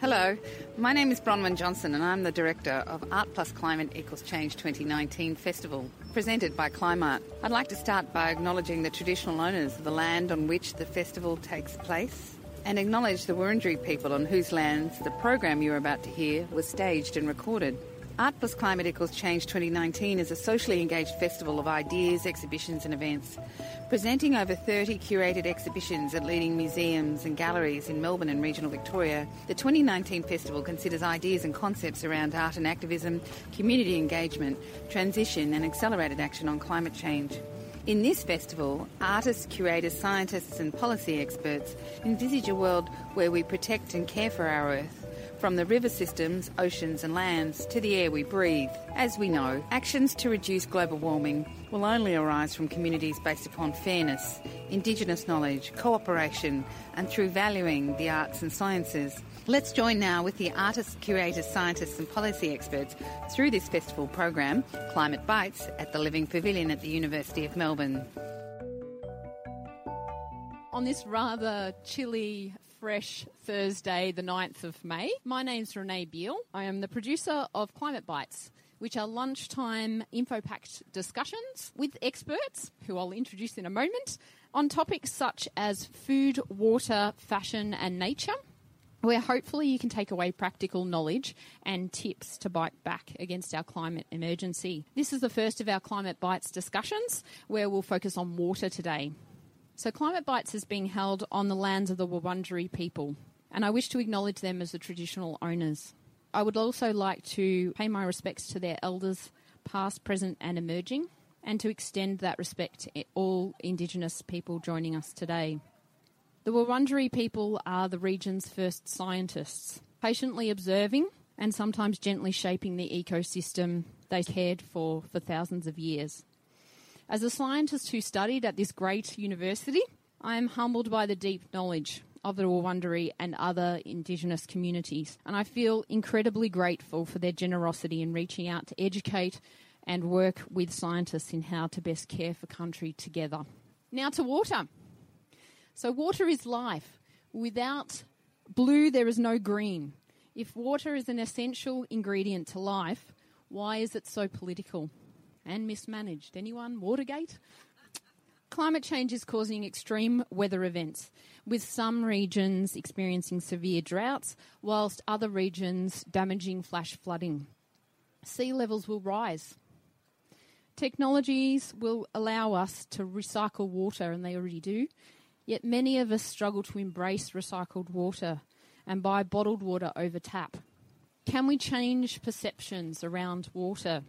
Hello, my name is Bronwyn Johnson and I'm the director of Art Plus Climate Equals Change 2019 Festival, presented by Climarte. I'd like to start by acknowledging the traditional owners of the land on which the festival takes place and acknowledge the Wurundjeri people on whose lands the program you're about to hear was staged and recorded. Art Plus Climate Equals Change 2019 is a socially engaged festival of ideas, exhibitions, and events, presenting over 30 curated exhibitions at leading museums and galleries in Melbourne and regional Victoria. The 2019 festival considers ideas and concepts around art and activism, community engagement, transition, and accelerated action on climate change. In this festival, artists, curators, scientists, and policy experts envisage a world where we protect and care for our Earth from the river systems, oceans, and lands to the air we breathe. As we know, actions to reduce global warming will only arise from communities based upon fairness, Indigenous knowledge, cooperation, and through valuing the arts and sciences. Let's join now with the artists, curators, scientists, and policy experts through this festival program, Climate Bites, at the Living Pavilion at the University of Melbourne. On this rather chilly, fresh Thursday, the 9th of May, my name's Renee Beale. I am the producer of Climate Bites, which are lunchtime info packed discussions with experts, who I'll introduce in a moment, on topics such as food, water, fashion, and nature where hopefully you can take away practical knowledge and tips to bite back against our climate emergency. This is the first of our Climate Bites discussions where we'll focus on water today. So, Climate Bites is being held on the lands of the Wurundjeri people, and I wish to acknowledge them as the traditional owners. I would also like to pay my respects to their elders, past, present, and emerging, and to extend that respect to all Indigenous people joining us today. The Wurundjeri people are the region's first scientists, patiently observing and sometimes gently shaping the ecosystem they cared for for thousands of years. As a scientist who studied at this great university, I am humbled by the deep knowledge of the Wurundjeri and other Indigenous communities, and I feel incredibly grateful for their generosity in reaching out to educate and work with scientists in how to best care for country together. Now to water. So, water is life. Without blue, there is no green. If water is an essential ingredient to life, why is it so political and mismanaged? Anyone? Watergate? Climate change is causing extreme weather events, with some regions experiencing severe droughts, whilst other regions damaging flash flooding. Sea levels will rise. Technologies will allow us to recycle water, and they already do, Yet many of us struggle to embrace recycled water and buy bottled water over tap. Can we change perceptions around water?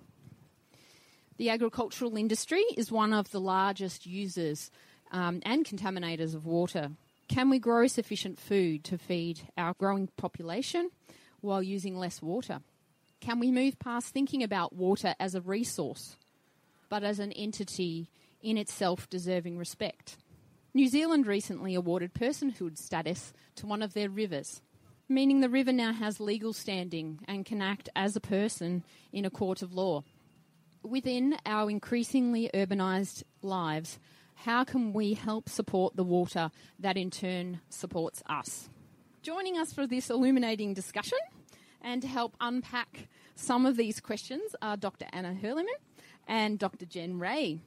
The agricultural industry is one of the largest users um, and contaminators of water. Can we grow sufficient food to feed our growing population while using less water? Can we move past thinking about water as a resource, but as an entity in itself deserving respect? New Zealand recently awarded personhood status to one of their rivers, meaning the river now has legal standing and can act as a person in a court of law. Within our increasingly urbanised lives, how can we help support the water that in turn supports us? Joining us for this illuminating discussion and to help unpack some of these questions are Dr. Anna Hurlimann and Dr. Jen Rae.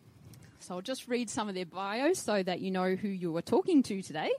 So I'll just read some of their bios so that you know who you are talking to today.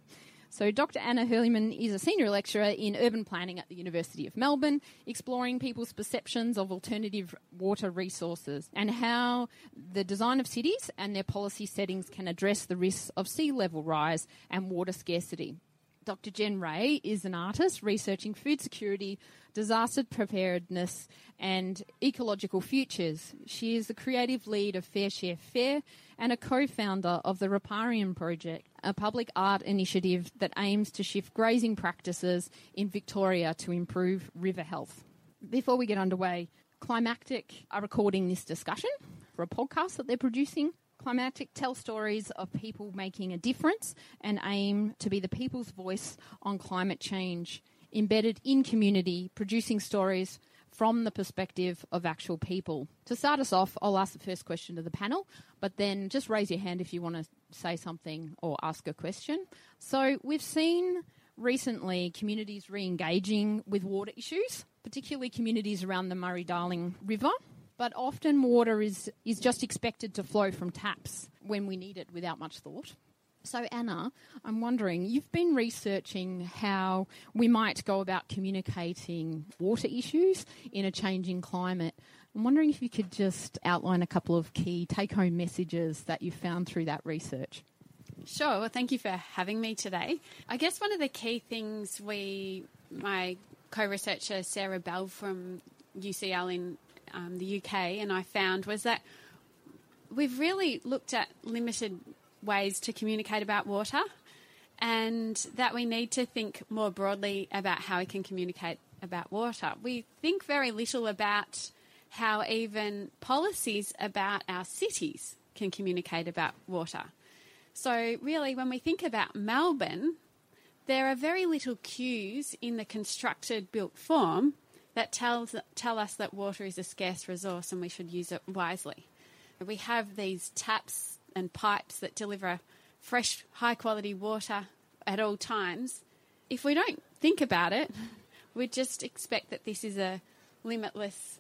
So, Dr. Anna Hurlimann is a senior lecturer in urban planning at the University of Melbourne, exploring people's perceptions of alternative water resources and how the design of cities and their policy settings can address the risks of sea level rise and water scarcity. Dr. Jen Rae is an artist researching food security, disaster preparedness, and ecological futures. She is the creative lead of Fair Share Fare and a co founder of the Riparian Project, a public art initiative that aims to shift grazing practices in Victoria to improve river health. Before we get underway, Climactic are recording this discussion for a podcast that they're producing. Climactic tell stories of people making a difference and aim to be the people's voice on climate change, embedded in community, producing stories from the perspective of actual people. To start us off, I'll ask the first question to the panel, but then just raise your hand if you want to say something or ask a question. So, we've seen recently communities re engaging with water issues, particularly communities around the Murray Darling River. But often water is, is just expected to flow from taps when we need it without much thought. So, Anna, I'm wondering, you've been researching how we might go about communicating water issues in a changing climate. I'm wondering if you could just outline a couple of key take home messages that you found through that research. Sure. Well, thank you for having me today. I guess one of the key things we, my co researcher Sarah Bell from UCL in um, the UK, and I found was that we've really looked at limited ways to communicate about water and that we need to think more broadly about how we can communicate about water. We think very little about how even policies about our cities can communicate about water. So, really, when we think about Melbourne, there are very little cues in the constructed built form that tells, tell us that water is a scarce resource and we should use it wisely. We have these taps and pipes that deliver fresh, high quality water at all times. If we don't think about it, we just expect that this is a limitless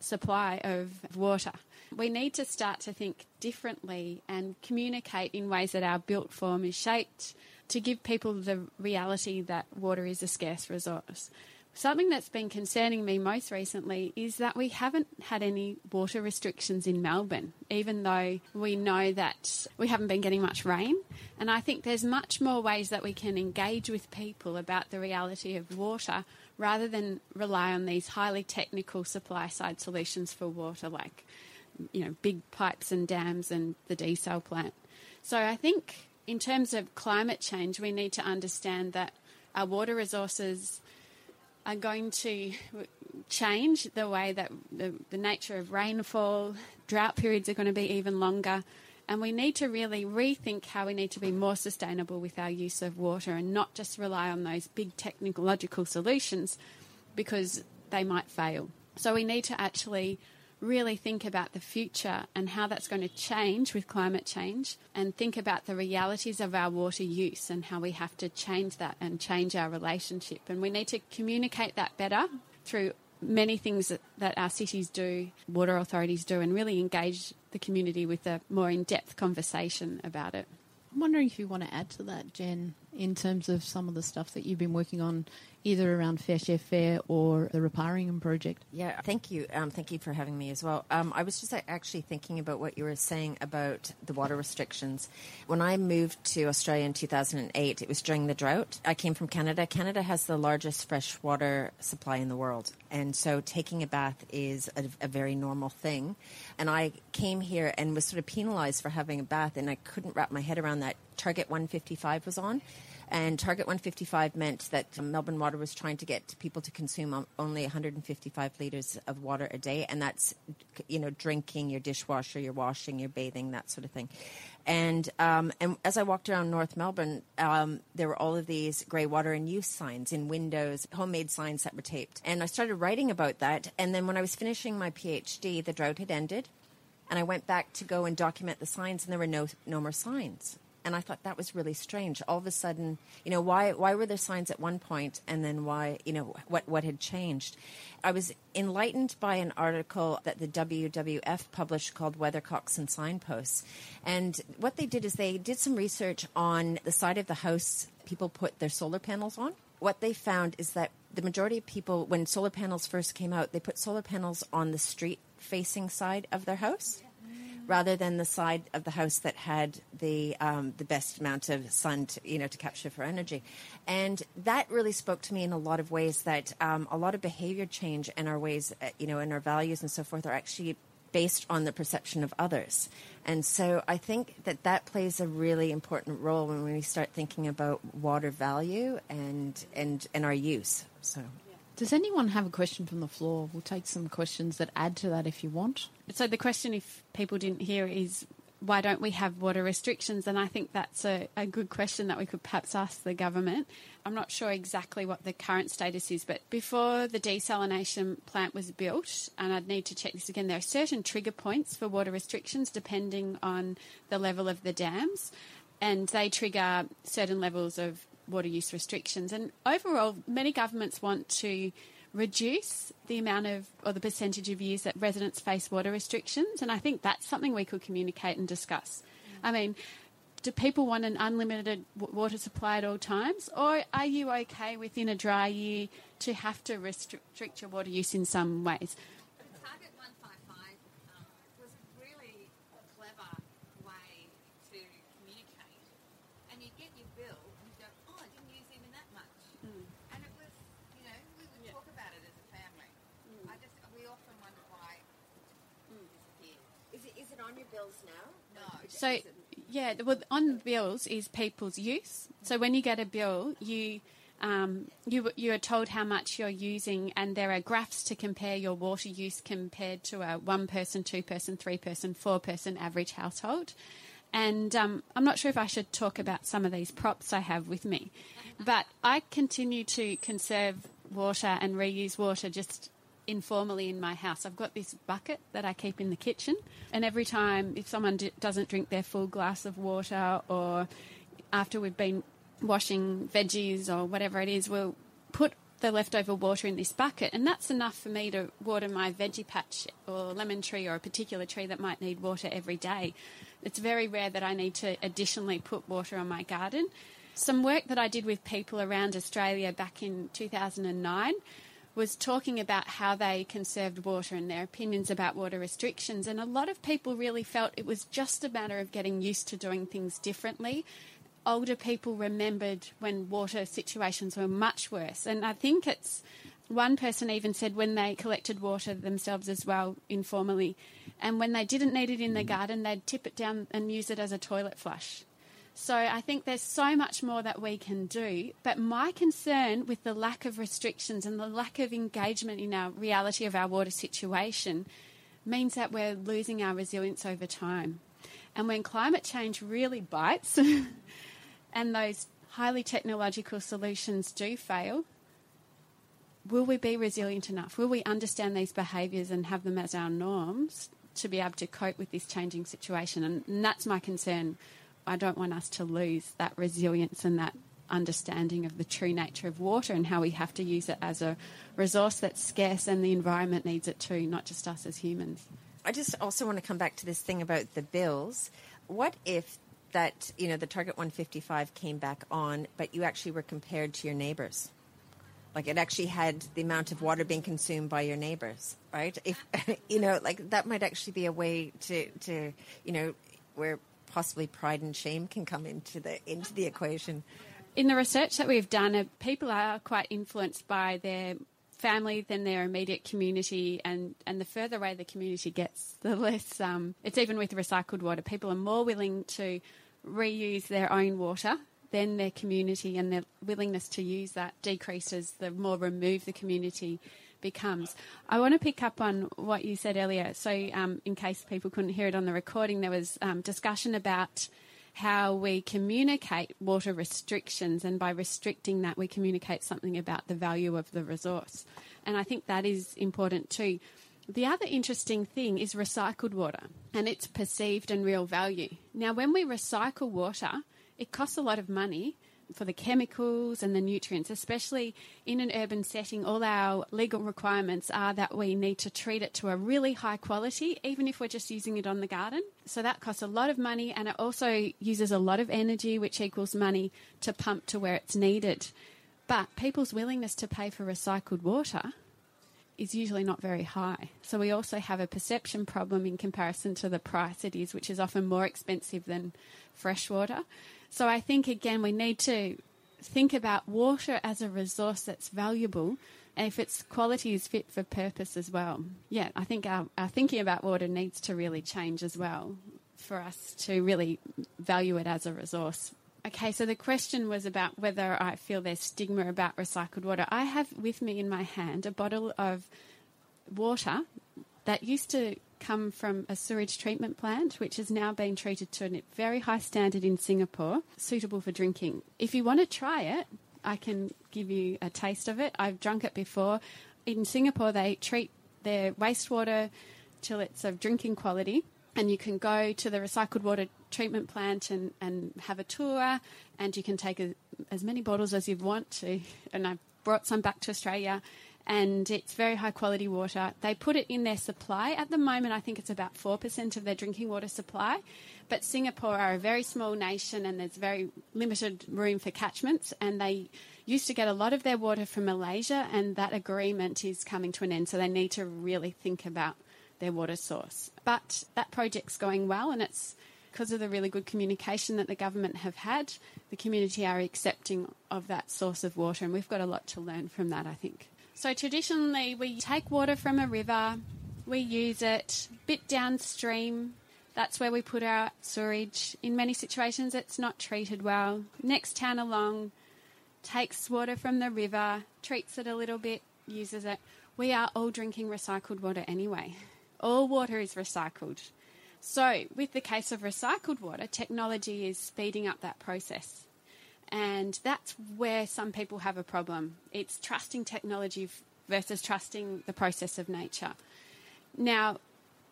supply of water. We need to start to think differently and communicate in ways that our built form is shaped to give people the reality that water is a scarce resource. Something that's been concerning me most recently is that we haven't had any water restrictions in Melbourne, even though we know that we haven't been getting much rain. And I think there's much more ways that we can engage with people about the reality of water rather than rely on these highly technical supply side solutions for water, like you know big pipes and dams and the desal plant. So I think in terms of climate change, we need to understand that our water resources are going to change the way that the, the nature of rainfall, drought periods are going to be even longer. And we need to really rethink how we need to be more sustainable with our use of water and not just rely on those big technological solutions because they might fail. So we need to actually really think about the future and how that's going to change with climate change and think about the realities of our water use and how we have to change that and change our relationship. And we need to communicate that better through many things that, our cities do, water authorities do, and really engage the community with a more in depth conversation about it. I'm wondering if you want to add to that, Jen, in terms of some of the stuff that you've been working on, either around Fair Share Fare or the Riparian project. Yeah, thank you. Um, thank you for having me as well. Um, I was just actually thinking about what you were saying about the water restrictions. When I moved to Australia in 2008, it was during the drought. I came from Canada. Canada has the largest freshwater supply in the world. And so taking a bath is a, a very normal thing. And I came here and was sort of penalized for having a bath, and I couldn't wrap my head around that. Target 155 was on. And Target 155 meant that Melbourne Water was trying to get people to consume only 155 litres of water a day, and that's, you know, drinking, your dishwasher, your washing, your bathing, that sort of thing. And um, and as I walked around North Melbourne, um, there were all of these grey water in use signs in windows, homemade signs that were taped. And I started writing about that. And then when I was finishing my PhD, the drought had ended, and I went back to go and document the signs, and there were no no more signs and I thought that was really strange. All of a sudden, you know, why why were there signs at one point, and then why, you know, what what had changed? I was enlightened by an article that the WWF published called Weathercocks and Signposts, and what they did is they did some research on the side of the house people put their solar panels on. What they found is that the majority of people, when solar panels first came out, they put solar panels on the street facing side of their house rather than the side of the house that had the um, the best amount of sun, to, you know, to capture for energy, and that really spoke to me in a lot of ways. That um, a lot of behavior change in our ways, uh, you know, in our values and so forth, are actually based on the perception of others. And so I think that that plays a really important role when we start thinking about water value and and and our use. So. Does anyone have a question from the floor? We'll take some questions that add to that if you want. So the question, if people didn't hear, is why don't we have water restrictions? And I think that's a, a, good question that we could perhaps ask the government. I'm not sure exactly what the current status is, but before the desalination plant was built, and I'd need to check this again, there are certain trigger points for water restrictions depending on the level of the dams, and they trigger certain levels of water use restrictions. And overall, many governments want to reduce the amount of or the percentage of years that residents face water restrictions. And I think that's something we could communicate and discuss. I mean, do people want an unlimited water supply at all times? Or are you okay within a dry year to have to restrict your water use in some ways? Target 155 um, was really a clever way to communicate. And you get your bill and you go, oh, I didn't use even that much. And it was, you know, we would talk about it as a family. I just, we often wonder why it disappeared. Is it, is it on your bills now? No. So, yeah, well, on bills is people's use. So when you get a bill, you um, you you are told how much you're using, and there are graphs to compare your water use compared to a one person, two person, three person, four person average household. And um, I'm not sure if I should talk about some of these props I have with me, but I continue to conserve water and reuse water just informally in my house. I've got this bucket that I keep in the kitchen, and every time if someone d- doesn't drink their full glass of water, or after we've been washing veggies or whatever it is, we'll put the leftover water in this bucket, and that's enough for me to water my veggie patch or lemon tree or a particular tree that might need water every day. It's very rare that I need to additionally put water on my garden. Some work that I did with people around Australia back in 2009 was talking about how they conserved water and their opinions about water restrictions. And a lot of people really felt it was just a matter of getting used to doing things differently. Older people remembered when water situations were much worse. And I think it's one person even said when they collected water themselves as well, informally, and when they didn't need it in the mm. garden, they'd tip it down and use it as a toilet flush. So I think there's so much more that we can do. But my concern with the lack of restrictions and the lack of engagement in our reality of our water situation means that we're losing our resilience over time. And when climate change really bites and those highly technological solutions do fail, will we be resilient enough? Will we understand these behaviours and have them as our norms to be able to cope with this changing situation? And, that's my concern I don't want us to lose that resilience and that understanding of the true nature of water and how we have to use it as a resource that's scarce and the environment needs it too, not just us as humans. I just also want to come back to this thing about the bills. What if that, you know, the Target 155 came back on, but you actually were compared to your neighbors? Like it actually had the amount of water being consumed by your neighbors, right? If you know, like that might actually be a way to, to you know, where possibly pride and shame can come into the into the equation. In the research that we've done, uh, people are quite influenced by their family than their immediate community, and, and the further away the community gets, the less. Um, it's even with recycled water. People are more willing to reuse their own water than their community, and their willingness to use that decreases the more removed the community becomes. I want to pick up on what you said earlier. So, um, in case people couldn't hear it on the recording, there was um, discussion about how we communicate water restrictions, and by restricting that, we communicate something about the value of the resource. And I think that is important too. The other interesting thing is recycled water and its perceived and real value. Now, when we recycle water, it costs a lot of money for the chemicals and the nutrients, especially in an urban setting, all our legal requirements are that we need to treat it to a really high quality, even if we're just using it on the garden. So that costs a lot of money and it also uses a lot of energy, which equals money to pump to where it's needed. But people's willingness to pay for recycled water is usually not very high. So we also have a perception problem in comparison to the price it is, which is often more expensive than fresh water. So I think, again, we need to think about water as a resource that's valuable and if its quality is fit for purpose as well. Yeah, I think our, our thinking about water needs to really change as well for us to really value it as a resource. Okay, so the question was about whether I feel there's stigma about recycled water. I have with me in my hand a bottle of water that used to come from a sewage treatment plant, which has now been treated to a very high standard in Singapore, suitable for drinking. If you want to try it, I can give you a taste of it. I've drunk it before. In Singapore, they treat their wastewater till it's of drinking quality, and you can go to the recycled water treatment plant and, and have a tour, and you can take a as many bottles as you want to. And I brought some back to Australia and it's very high quality water. They put it in their supply. At the moment, I think it's about 4% of their drinking water supply. But Singapore are a very small nation and there's very limited room for catchments. And they used to get a lot of their water from Malaysia, and that agreement is coming to an end. So they need to really think about their water source. But that project's going well, and it's because of the really good communication that the government have had. The community are accepting of that source of water, and we've got a lot to learn from that, I think. So traditionally, we take water from a river, we use it a bit downstream. That's where we put our sewage. In many situations, it's not treated well. Next town along takes water from the river, treats it a little bit, uses it. We are all drinking recycled water anyway. All water is recycled. So, with the case of recycled water, technology is speeding up that process. And that's where some people have a problem. It's trusting technology versus trusting the process of nature. Now,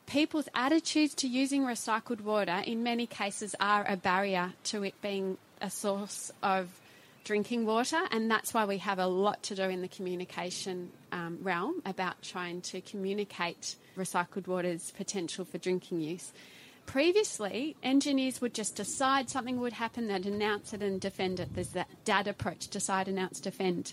people's attitudes to using recycled water in many cases are a barrier to it being a source of drinking water, and that's why we have a lot to do in the communication um, realm about trying to communicate recycled water's potential for drinking use. Previously, engineers would just decide something would happen, they'd announce it and defend it. There's that DAD approach decide, announce, defend.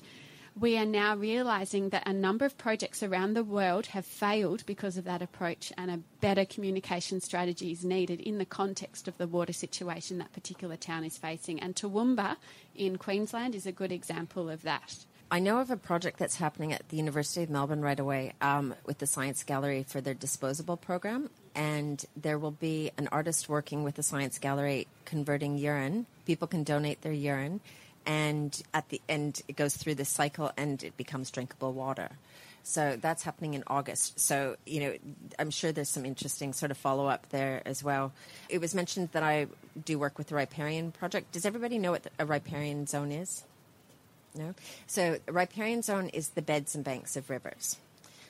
We are now realising that a number of projects around the world have failed because of that approach, and a better communication strategy is needed in the context of the water situation that particular town is facing. And Toowoomba in Queensland is a good example of that. I know of a project that's happening at the University of Melbourne right away um, with the Science Gallery for their disposable program. And there will be an artist working with the Science Gallery converting urine. People can donate their urine, and at the end, it goes through this cycle and it becomes drinkable water. So that's happening in August. So, you know, I'm sure there's some interesting sort of follow up there as well. It was mentioned that I do work with the Riparian Project. Does everybody know what a riparian zone is? No? So, a riparian zone is the beds and banks of rivers.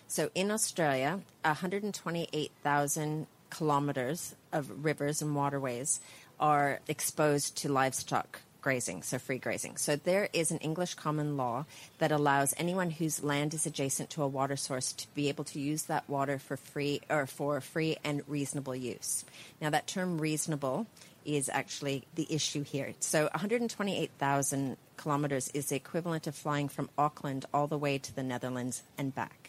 So, in Australia, 128,000 kilometres of rivers and waterways are exposed to livestock grazing, so free grazing. So there is an English common law that allows anyone whose land is adjacent to a water source to be able to use that water for free or for free and reasonable use. Now that term reasonable is actually the issue here. So 128,000 kilometers is the equivalent of flying from Auckland all the way to the Netherlands and back.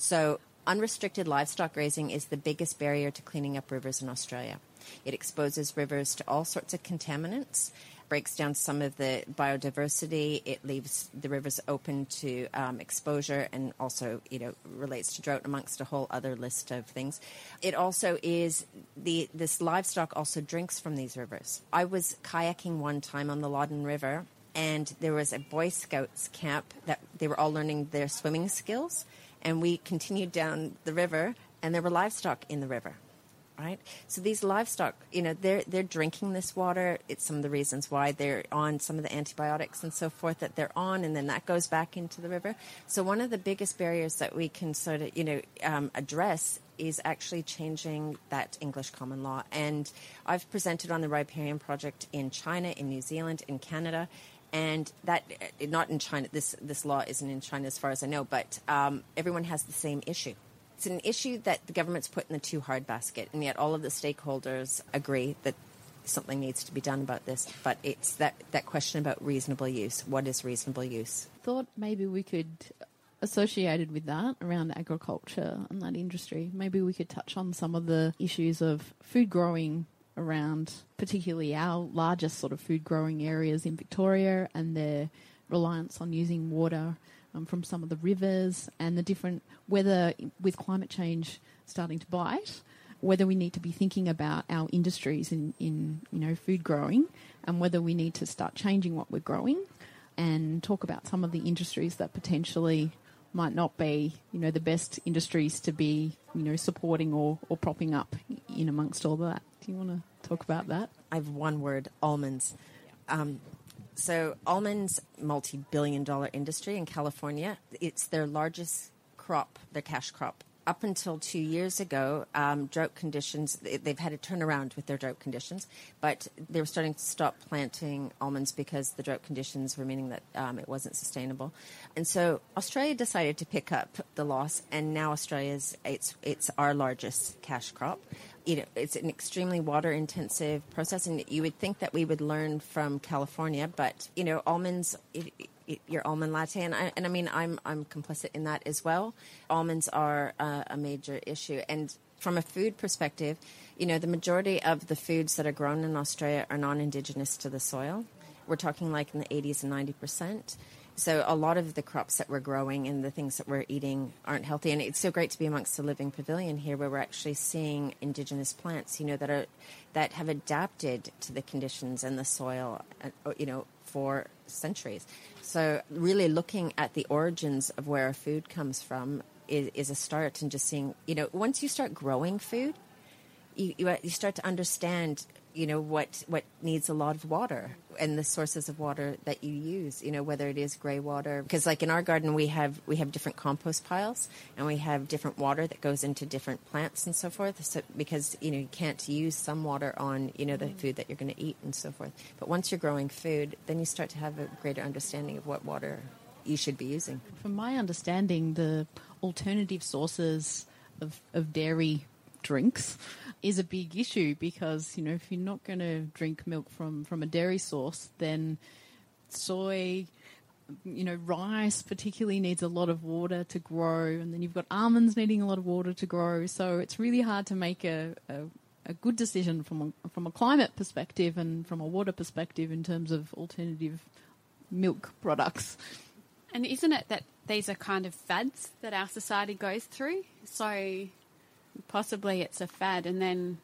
So unrestricted livestock grazing is the biggest barrier to cleaning up rivers in Australia. It exposes rivers to all sorts of contaminants, breaks down some of the biodiversity. It leaves the rivers open to um, exposure and also, you know, relates to drought amongst a whole other list of things. It also is the this livestock also drinks from these rivers. I was kayaking one time on the Loddon River and there was a Boy Scouts camp that they were all learning their swimming skills. And we continued down the river, and there were livestock in the river. Right, so these livestock, you know, they're they're drinking this water. It's some of the reasons why they're on some of the antibiotics and so forth that they're on, and then that goes back into the river. So one of the biggest barriers that we can sort of, you know, um, address is actually changing that English common law. And I've presented on the Riparian Project in China, in New Zealand, in Canada, and that uh, not in China. This this law isn't in China as far as I know, but um, everyone has the same issue. It's an issue that the government's put in the too hard basket, and yet all of the stakeholders agree that something needs to be done about this. But it's that that question about reasonable use. What is reasonable use? Thought maybe we could associated with that around agriculture and that industry. Maybe we could touch on some of the issues of food growing around particularly our largest sort of food growing areas in Victoria and their reliance on using water um, from some of the rivers and the different whether with climate change starting to bite whether we need to be thinking about our industries in, in you know food growing and whether we need to start changing what we're growing and talk about some of the industries that potentially might not be you know the best industries to be you know supporting or, or propping up in amongst all that do you want to talk about that? I have one word almonds. Um, so, almonds, multi billion dollar industry in California. It's their largest crop, their cash crop up until two years ago, um, drought conditions, they've had a turnaround with their drought conditions, but they were starting to stop planting almonds because the drought conditions were meaning that um, it wasn't sustainable. And so Australia decided to pick up the loss, and now Australia's, it's, it's our largest cash crop. You know, it's an extremely water intensive process, and you would think that we would learn from California, but, you know, almonds, it, your almond latte, and I, and I mean I'm I'm complicit in that as well. Almonds are uh, a major issue, and from a food perspective, you know the majority of the foods that are grown in Australia are non-indigenous to the soil. We're talking like in the 80s and 90 percent. So a lot of the crops that we're growing and the things that we're eating aren't healthy. And it's so great to be amongst the living pavilion here, where we're actually seeing indigenous plants, you know, that are that have adapted to the conditions and the soil, uh, you know, for centuries. So, really looking at the origins of where our food comes from is, is a start, and just seeing, you know, once you start growing food, you, you, you start to understand you know what what needs a lot of water and the sources of water that you use you know whether it is gray water. Because like in our garden we have we have different compost piles and we have different water that goes into different plants and so forth. So because you know you can't use some water on you know the mm-hmm. food that you're going to eat and so forth. But once you're growing food then you start to have a greater understanding of what water you should be using. From my understanding the alternative sources of, of dairy drinks is a big issue because you know if you're not going to drink milk from from a dairy source, then soy, you know, rice particularly needs a lot of water to grow, and then you've got almonds needing a lot of water to grow. So it's really hard to make a, a, a good decision from a, from a climate perspective and from a water perspective in terms of alternative milk products. And isn't it that these are kind of fads that our society goes through? So possibly it's a fad, and then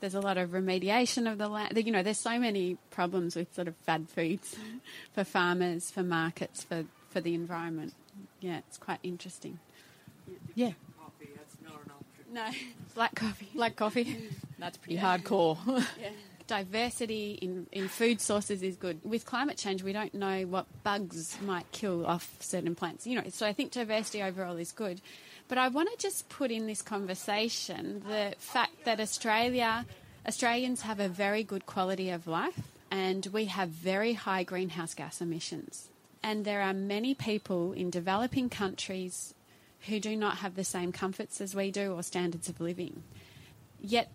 there's a lot of remediation of the land. You know, there's so many problems with sort of fad foods for farmers, for markets, for, for the environment. Yeah, it's quite interesting. Yeah. coffee. That's not an option. No, black coffee. Black coffee. That's pretty yeah. hardcore. yeah. Diversity in, in food sources is good. With climate change, we don't know what bugs might kill off certain plants. You know, so I think diversity overall is good. But I want to just put in this conversation the fact that Australia, Australians have a very good quality of life and we have very high greenhouse gas emissions. And there are many people in developing countries who do not have the same comforts as we do or standards of living. Yet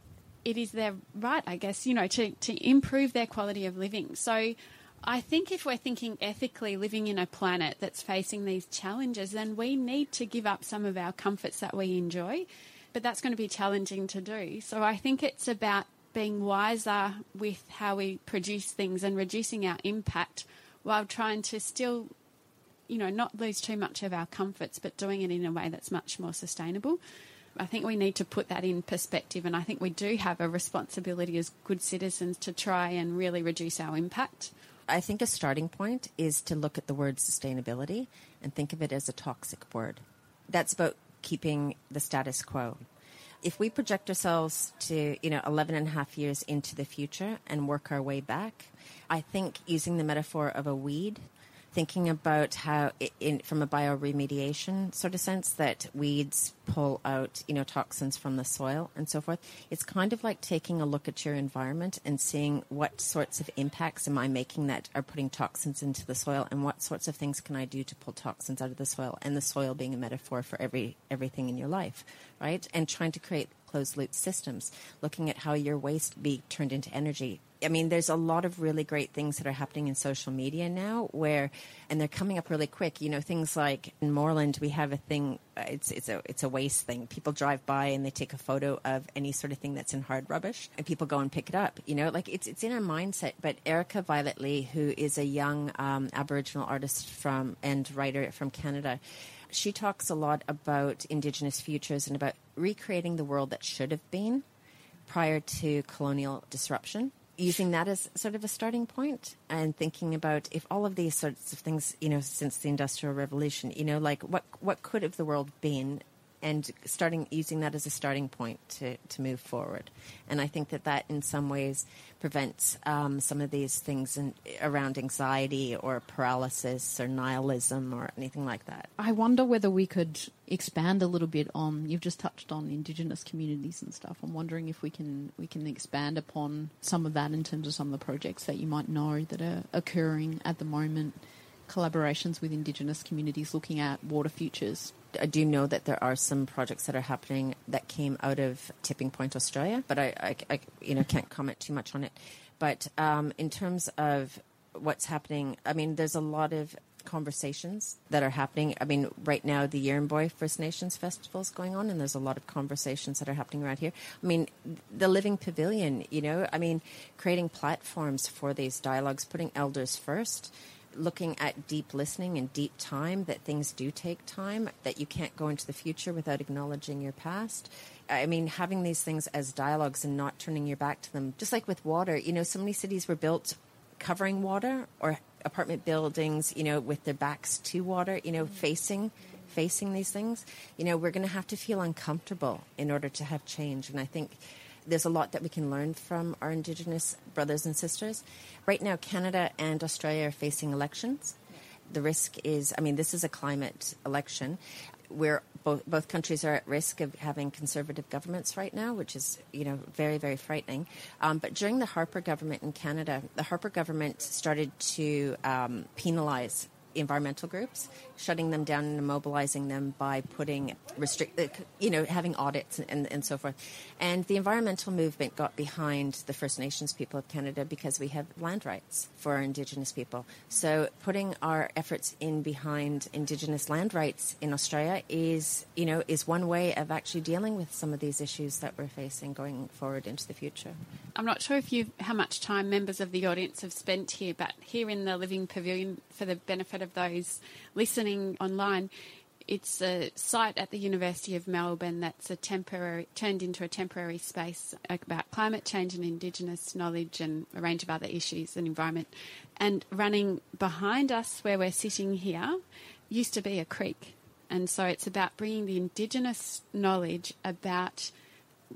it is their right, I guess, you know, to, to improve their quality of living. So I think if we're thinking ethically living in a planet that's facing these challenges, then we need to give up some of our comforts that we enjoy. But that's going to be challenging to do. So I think it's about being wiser with how we produce things and reducing our impact while trying to still, you know, not lose too much of our comforts, but doing it in a way that's much more sustainable. I think we need to put that in perspective, and I think we do have a responsibility as good citizens to try and really reduce our impact. I think a starting point is to look at the word sustainability and think of it as a toxic word. That's about keeping the status quo. If we project ourselves to, you know, 11 and a half years into the future and work our way back, I think using the metaphor of a weed thinking about how, in, from a bioremediation sort of sense, that weeds pull out, you know, toxins from the soil and so forth. It's kind of like taking a look at your environment and seeing what sorts of impacts am I making that are putting toxins into the soil, and what sorts of things can I do to pull toxins out of the soil, and the soil being a metaphor for every everything in your life, right? And trying to create closed loop systems, looking at how your waste be turned into energy. I mean, there's a lot of really great things that are happening in social media now where, and they're coming up really quick. You know, things like in Moreland, we have a thing, uh, it's, it's a, it's a waste thing. People drive by and they take a photo of any sort of thing that's in hard rubbish and people go and pick it up. You know, like it's, it's in our mindset. But Erica Violet Lee, who is a young um, Aboriginal artist from, and writer from Canada, she talks a lot about Indigenous futures and about recreating the world that should have been prior to colonial disruption. Using that as sort of a starting point and thinking about if all of these sorts of things, you know, since the Industrial Revolution, you know, like what what could have the world been and starting using that as a starting point to, to move forward. And I think that that in some ways prevents um, some of these things in, around anxiety or paralysis or nihilism or anything like that. I wonder whether we could expand a little bit on. You've just touched on Indigenous communities and stuff. I'm wondering if we can we can expand upon some of that in terms of some of the projects that you might know that are occurring at the moment. Collaborations with Indigenous communities looking at water futures I do know that there are some projects that are happening that came out of Tipping Point Australia, but I, I, I you know, can't comment too much on it. But um, in terms of what's happening, I mean, there's a lot of conversations that are happening. I mean, right now the Yirramboi First Nations Festival is going on, and there's a lot of conversations that are happening around here. I mean, the Living Pavilion, you know, I mean, creating platforms for these dialogues, putting elders first looking at deep listening and deep time, that things do take time, that you can't go into the future without acknowledging your past. I mean, having these things as dialogues and not turning your back to them, just like with water, you know, so many cities were built covering water or apartment buildings, you know, with their backs to water, you know, facing facing these things. You know, we're going to have to feel uncomfortable in order to have change. And I think there's a lot that we can learn from our Indigenous brothers and sisters. Right now, Canada and Australia are facing elections. The risk is, I mean, this is a climate election where both, both countries are at risk of having conservative governments right now, which is, you know, very, very frightening. Um, but during the Harper government in Canada, the Harper government started to um, penalize environmental groups, shutting them down and immobilizing them by putting restrict, uh, you know, having audits and, and so forth. And the environmental movement got behind the First Nations people of Canada because we have land rights for our Indigenous people. So putting our efforts in behind Indigenous land rights in Australia is, you know, is one way of actually dealing with some of these issues that we're facing going forward into the future. I'm not sure if you how much time members of the audience have spent here, but here in the Living Pavilion, for the benefit of those listening online, it's a site at the University of Melbourne that's a temporary turned into a temporary space about climate change and Indigenous knowledge and a range of other issues and environment. And running behind us, where we're sitting here, used to be a creek, and so it's about bringing the Indigenous knowledge about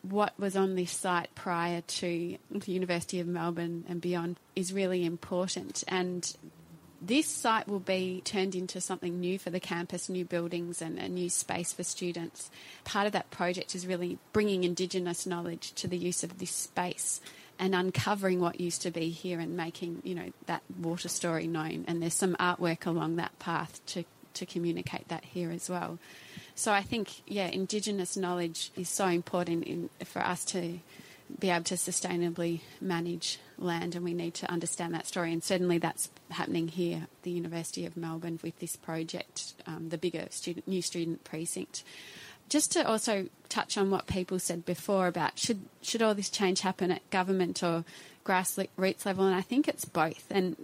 what was on this site prior to the University of Melbourne and beyond is really important. And this site will be turned into something new for the campus, new buildings and a new space for students. Part of that project is really bringing Indigenous knowledge to the use of this space and uncovering what used to be here and making, you know, that water story known. And there's some artwork along that path to, to communicate that here as well. So I think, yeah, Indigenous knowledge is so important in, for us to be able to sustainably manage land, and we need to understand that story. And certainly that's happening here at the University of Melbourne with this project, um, the bigger student, new student precinct. Just to also touch on what people said before about should should all this change happen at government or grassroots level, and I think it's both. And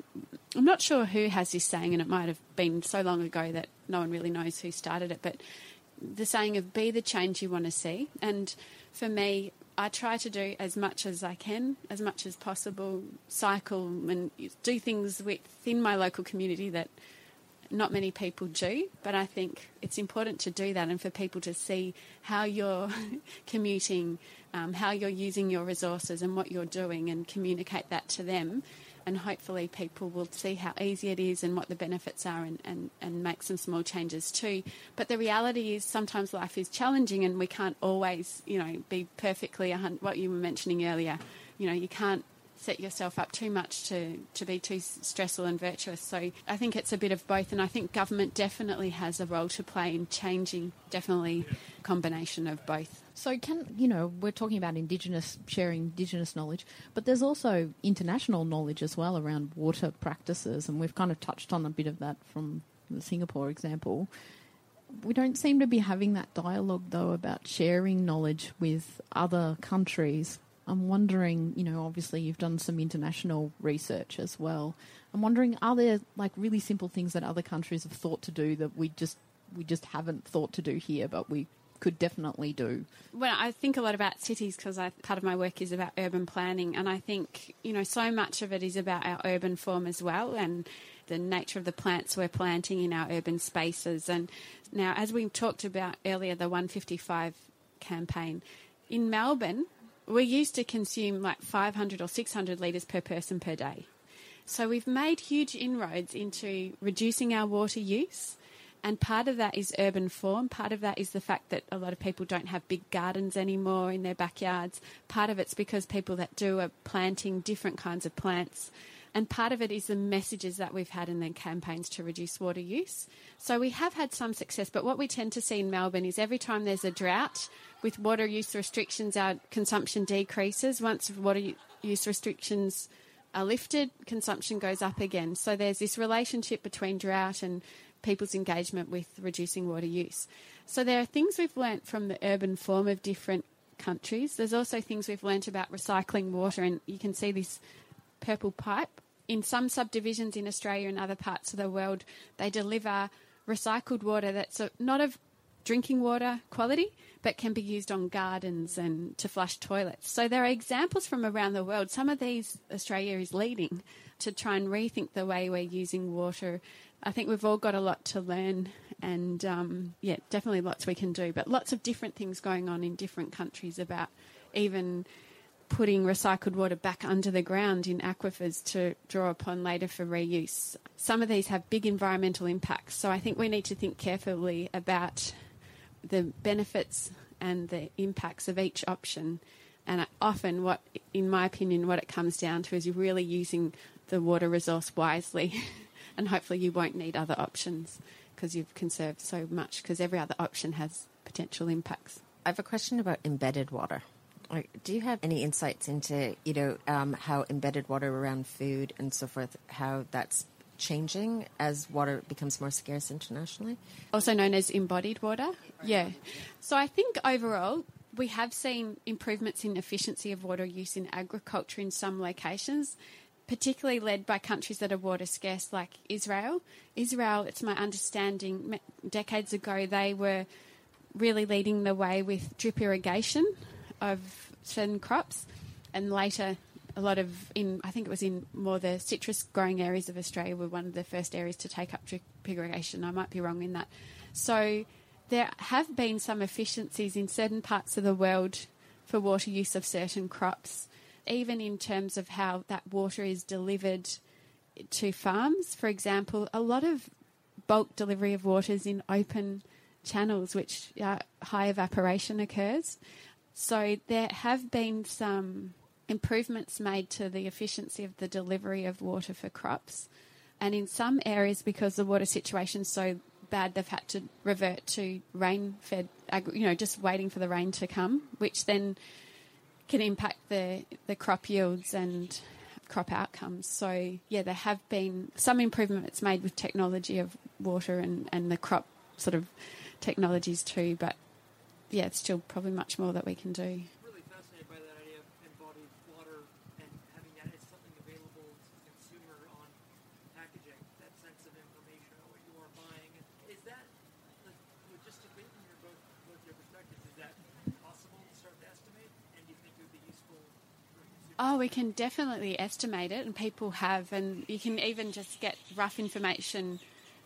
I'm not sure who has this saying, and it might have been so long ago that no one really knows who started it, but the saying of be the change you want to see. And for me, I try to do as much as I can, as much as possible, cycle and do things within my local community that not many people do. But I think it's important to do that and for people to see how you're commuting, um, how you're using your resources and what you're doing and communicate that to them and hopefully people will see how easy it is and what the benefits are and, and, and make some small changes too. But the reality is sometimes life is challenging and we can't always, you know, be perfectly, what you were mentioning earlier, you know, you can't set yourself up too much to, to be too stressful and virtuous. So I think it's a bit of both, and I think government definitely has a role to play in changing, definitely combination of both. So can you know we're talking about indigenous sharing indigenous knowledge, but there's also international knowledge as well around water practices, and we've kind of touched on a bit of that from the Singapore example. We don't seem to be having that dialogue though about sharing knowledge with other countries. I'm wondering, you know, obviously you've done some international research as well. I'm wondering, are there like really simple things that other countries have thought to do that we just we just haven't thought to do here, but we could definitely do. Well, I think a lot about cities because part of my work is about urban planning, and I think you know so much of it is about our urban form as well, and the nature of the plants we're planting in our urban spaces. And now, as we talked about earlier, the 155 campaign in Melbourne, we used to consume like 500 or 600 litres per person per day. So we've made huge inroads into reducing our water use. And part of that is urban form. Part of that is the fact that a lot of people don't have big gardens anymore in their backyards. Part of it's because people that do are planting different kinds of plants. And part of it is the messages that we've had in the campaigns to reduce water use. So we have had some success, but what we tend to see in Melbourne is every time there's a drought with water use restrictions, our consumption decreases. Once water use restrictions are lifted, consumption goes up again. So there's this relationship between drought and people's engagement with reducing water use. So there are things we've learnt from the urban form of different countries. There's also things we've learnt about recycling water, and you can see this purple pipe. In some subdivisions in Australia and other parts of the world, they deliver recycled water that's not of drinking water quality, but can be used on gardens and to flush toilets. So there are examples from around the world. Some of these Australia is leading to try and rethink the way we're using water I think we've all got a lot to learn, and um, yeah, definitely lots we can do. But lots of different things going on in different countries about even putting recycled water back under the ground in aquifers to draw upon later for reuse. Some of these have big environmental impacts, so I think we need to think carefully about the benefits and the impacts of each option. And often, what, in my opinion, what it comes down to is really using the water resource wisely. and hopefully you won't need other options because you've conserved so much because every other option has potential impacts. I have a question about embedded water. Do you have any insights into, you know, um, how embedded water around food and so forth, how that's changing as water becomes more scarce internationally? Also known as embodied water. Yeah. So I think overall we have seen improvements in efficiency of water use in agriculture in some locations particularly led by countries that are water scarce, like Israel. Israel, it's my understanding, decades ago they were really leading the way with drip irrigation of certain crops, and later a lot of in I think it was in more the citrus growing areas of Australia were one of the first areas to take up drip irrigation. I might be wrong in that. So there have been some efficiencies in certain parts of the world for water use of certain crops even in terms of how that water is delivered to farms. For example, a lot of bulk delivery of water is in open channels, which uh, high evaporation occurs. So there have been some improvements made to the efficiency of the delivery of water for crops. And in some areas, because the water situation is so bad, they've had to revert to rain fed, you know, just waiting for the rain to come, which then can impact the, the crop yields and crop outcomes. So, yeah, there have been some improvements made with technology of water and, and the crop sort of technologies too, but yeah, it's still probably much more that we can do. Oh, we can definitely estimate it, and people have, and you can even just get rough information,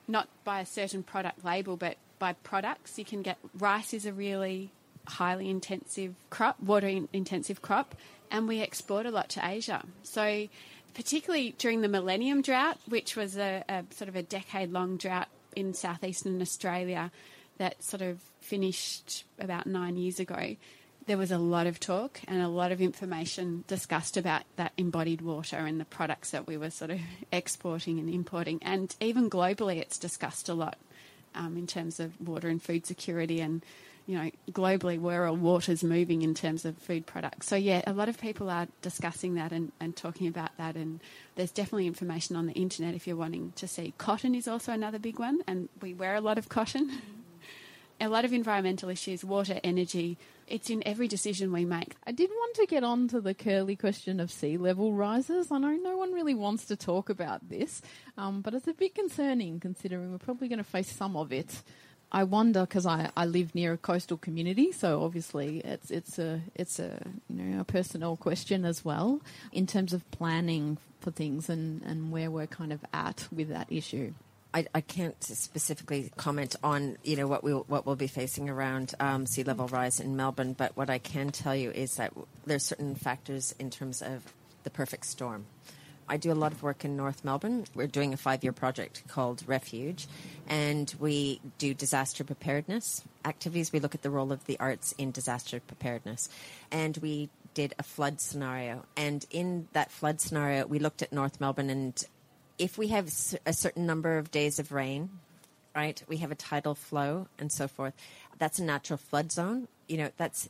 not by a certain product label, but by products. You can get rice is a really highly intensive crop, water intensive crop, and we export a lot to Asia. So, particularly during the Millennium Drought, which was a, a sort of a decade long drought in southeastern Australia that sort of finished about nine years ago there was a lot of talk and a lot of information discussed about that embodied water and the products that we were sort of exporting and importing. And even globally, it's discussed a lot um, in terms of water and food security and you know, globally where are waters moving in terms of food products. So yeah, a lot of people are discussing that and, and talking about that and there's definitely information on the internet if you're wanting to see. Cotton is also another big one and we wear a lot of cotton. a lot of environmental issues, water, energy, it's in every decision we make. I did want to get on to the curly question of sea level rises. I know no one really wants to talk about this, um, but it's a bit concerning considering we're probably going to face some of it I wonder because I, I live near a coastal community, so obviously it's it's a it's a you know a personal question as well in terms of planning for things and, and where we're kind of at with that issue. I, I can't specifically comment on you know what we what we'll be facing around um, sea level rise in Melbourne, but what I can tell you is that there's certain factors in terms of the perfect storm. I do a lot of work in North Melbourne. We're doing a five year project called Refuge, and we do disaster preparedness activities. We look at the role of the arts in disaster preparedness, and we did a flood scenario. And in that flood scenario, we looked at North Melbourne, and if we have a certain number of days of rain, right, we have a tidal flow and so forth. That's a natural flood zone. You know, that's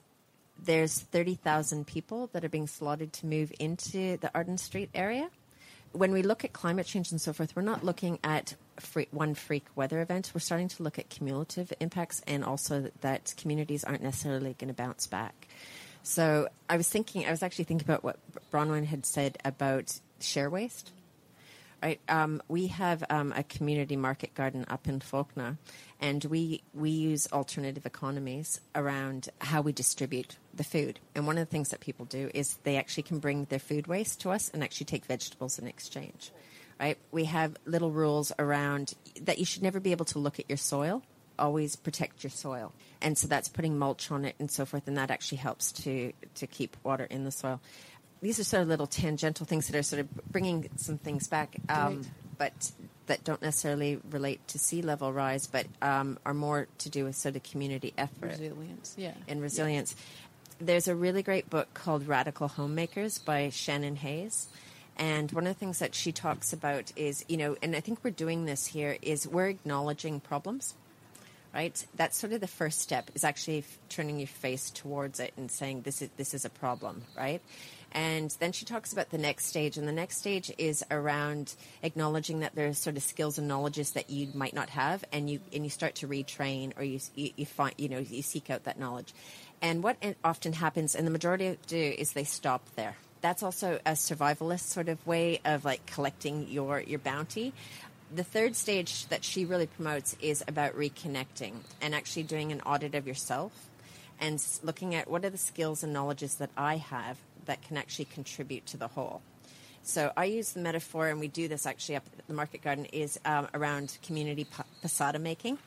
there's 30,000 people that are being slotted to move into the Arden Street area when we look at climate change and so forth, we're not looking at one freak weather event. We're starting to look at cumulative impacts and also that communities aren't necessarily going to bounce back. So I was thinking, I was actually thinking about what Bronwyn had said about share waste. Right, um, we have um, a community market garden up in Fawkner, and we we use alternative economies around how we distribute the food. And one of the things that people do is they actually can bring their food waste to us and actually take vegetables in exchange. Right? We have little rules around that you should never be able to look at your soil. Always protect your soil, and so that's putting mulch on it and so forth, and that actually helps to to keep water in the soil. These are sort of little tangential things that are sort of bringing some things back, um, but that don't necessarily relate to sea level rise, but um, are more to do with sort of community effort. Resilience, yeah. And resilience. Yeah. There's a really great book called Radical Homemakers by Shannon Hayes. And one of the things that she talks about is, you know, and I think we're doing this here, is we're acknowledging problems, right? That's sort of the first step, is actually turning your face towards it and saying, this is, this is a problem, right? And then she talks about the next stage, and the next stage is around acknowledging that there's sort of skills and knowledges that you might not have, and you and you start to retrain, or you you, you find you know you seek out that knowledge. And what often happens, and the majority do, is they stop there. That's also a survivalist sort of way of like collecting your your bounty. The third stage that she really promotes is about reconnecting and actually doing an audit of yourself and looking at what are the skills and knowledges that I have that can actually contribute to the whole. So I use the metaphor, and we do this actually up at the market garden, is um, around community passata making.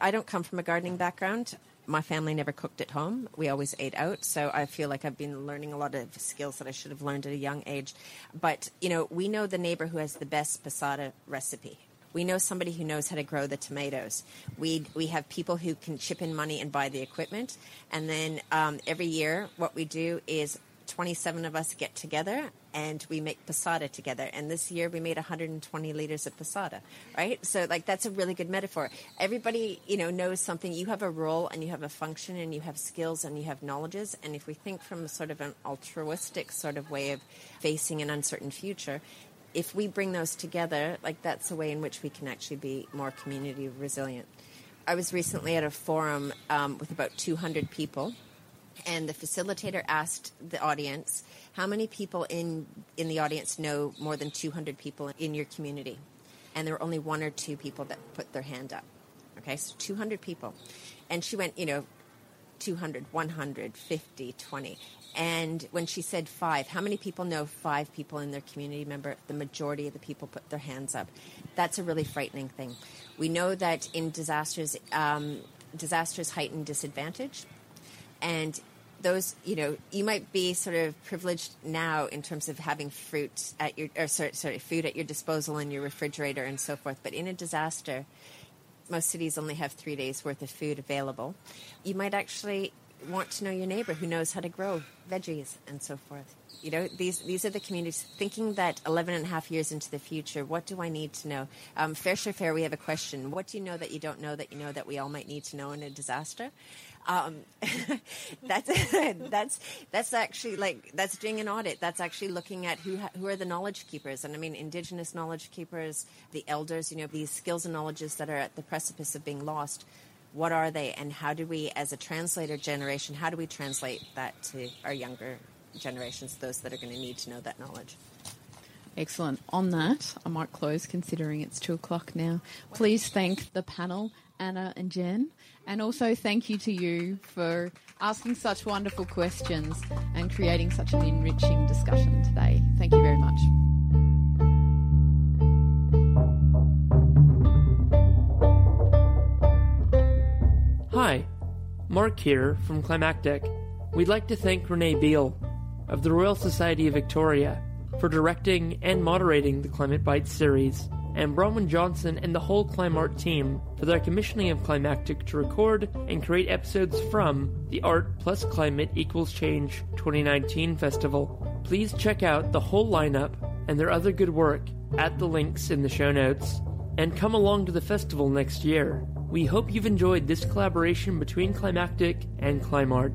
I don't come from a gardening background. My family never cooked at home. We always ate out. So I feel like I've been learning a lot of skills that I should have learned at a young age. But, you know, we know the neighbor who has the best passata recipe. We know somebody who knows how to grow the tomatoes. We we have people who can chip in money and buy the equipment. And then um, every year, what we do is 27 of us get together and we make passata together. And this year we made 120 liters of passata, right? So like that's a really good metaphor. Everybody, you know, knows something. You have a role and you have a function and you have skills and you have knowledges. And if we think from sort of an altruistic sort of way of facing an uncertain future, if we bring those together, like that's a way in which we can actually be more community resilient. I was recently at a forum um, with about 200 people and the facilitator asked the audience how many people in in the audience know more than 200 people in your community? And there were only one or two people that put their hand up. Okay so 200 people. And she went you know 200 100 50 20 and when she said five how many people know five people in their community member? The majority of the people put their hands up. That's a really frightening thing. We know that in disasters um, disasters heighten disadvantage and those, you know, you might be sort of privileged now in terms of having fruit at your, or sorry, sorry, food at your disposal in your refrigerator and so forth. But in a disaster, most cities only have three days worth of food available. You might actually want to know your neighbor who knows how to grow veggies and so forth. You know, these these are the communities thinking that 11 and a half years into the future, what do I need to know? Um, Fair Share Fare, we have a question. What do you know that you don't know that you know that we all might need to know in a disaster? Um, that's that's that's actually like that's doing an audit. That's actually looking at who who are the knowledge keepers, and I mean indigenous knowledge keepers, the elders. You know these skills and knowledges that are at the precipice of being lost. What are they, and how do we, as a translator generation, how do we translate that to our younger generations, those that are going to need to know that knowledge? Excellent. On that, I might close considering it's two o'clock now. Please thank the panel Anna and Jen. And also thank you to you for asking such wonderful questions and creating such an enriching discussion today. Thank you very much. Hi, Mark here from Climactic. We'd like to thank Renee Beale of the Royal Society of Victoria for directing and moderating the Climate Bites series, and Bronwyn Johnson and the whole Climarte team for their commissioning of Climactic to record and create episodes from the Art Plus Climate Equals Change 2019 festival. Please check out the whole lineup and their other good work at the links in the show notes, and come along to the festival next year. We hope you've enjoyed this collaboration between Climactic and Climarte.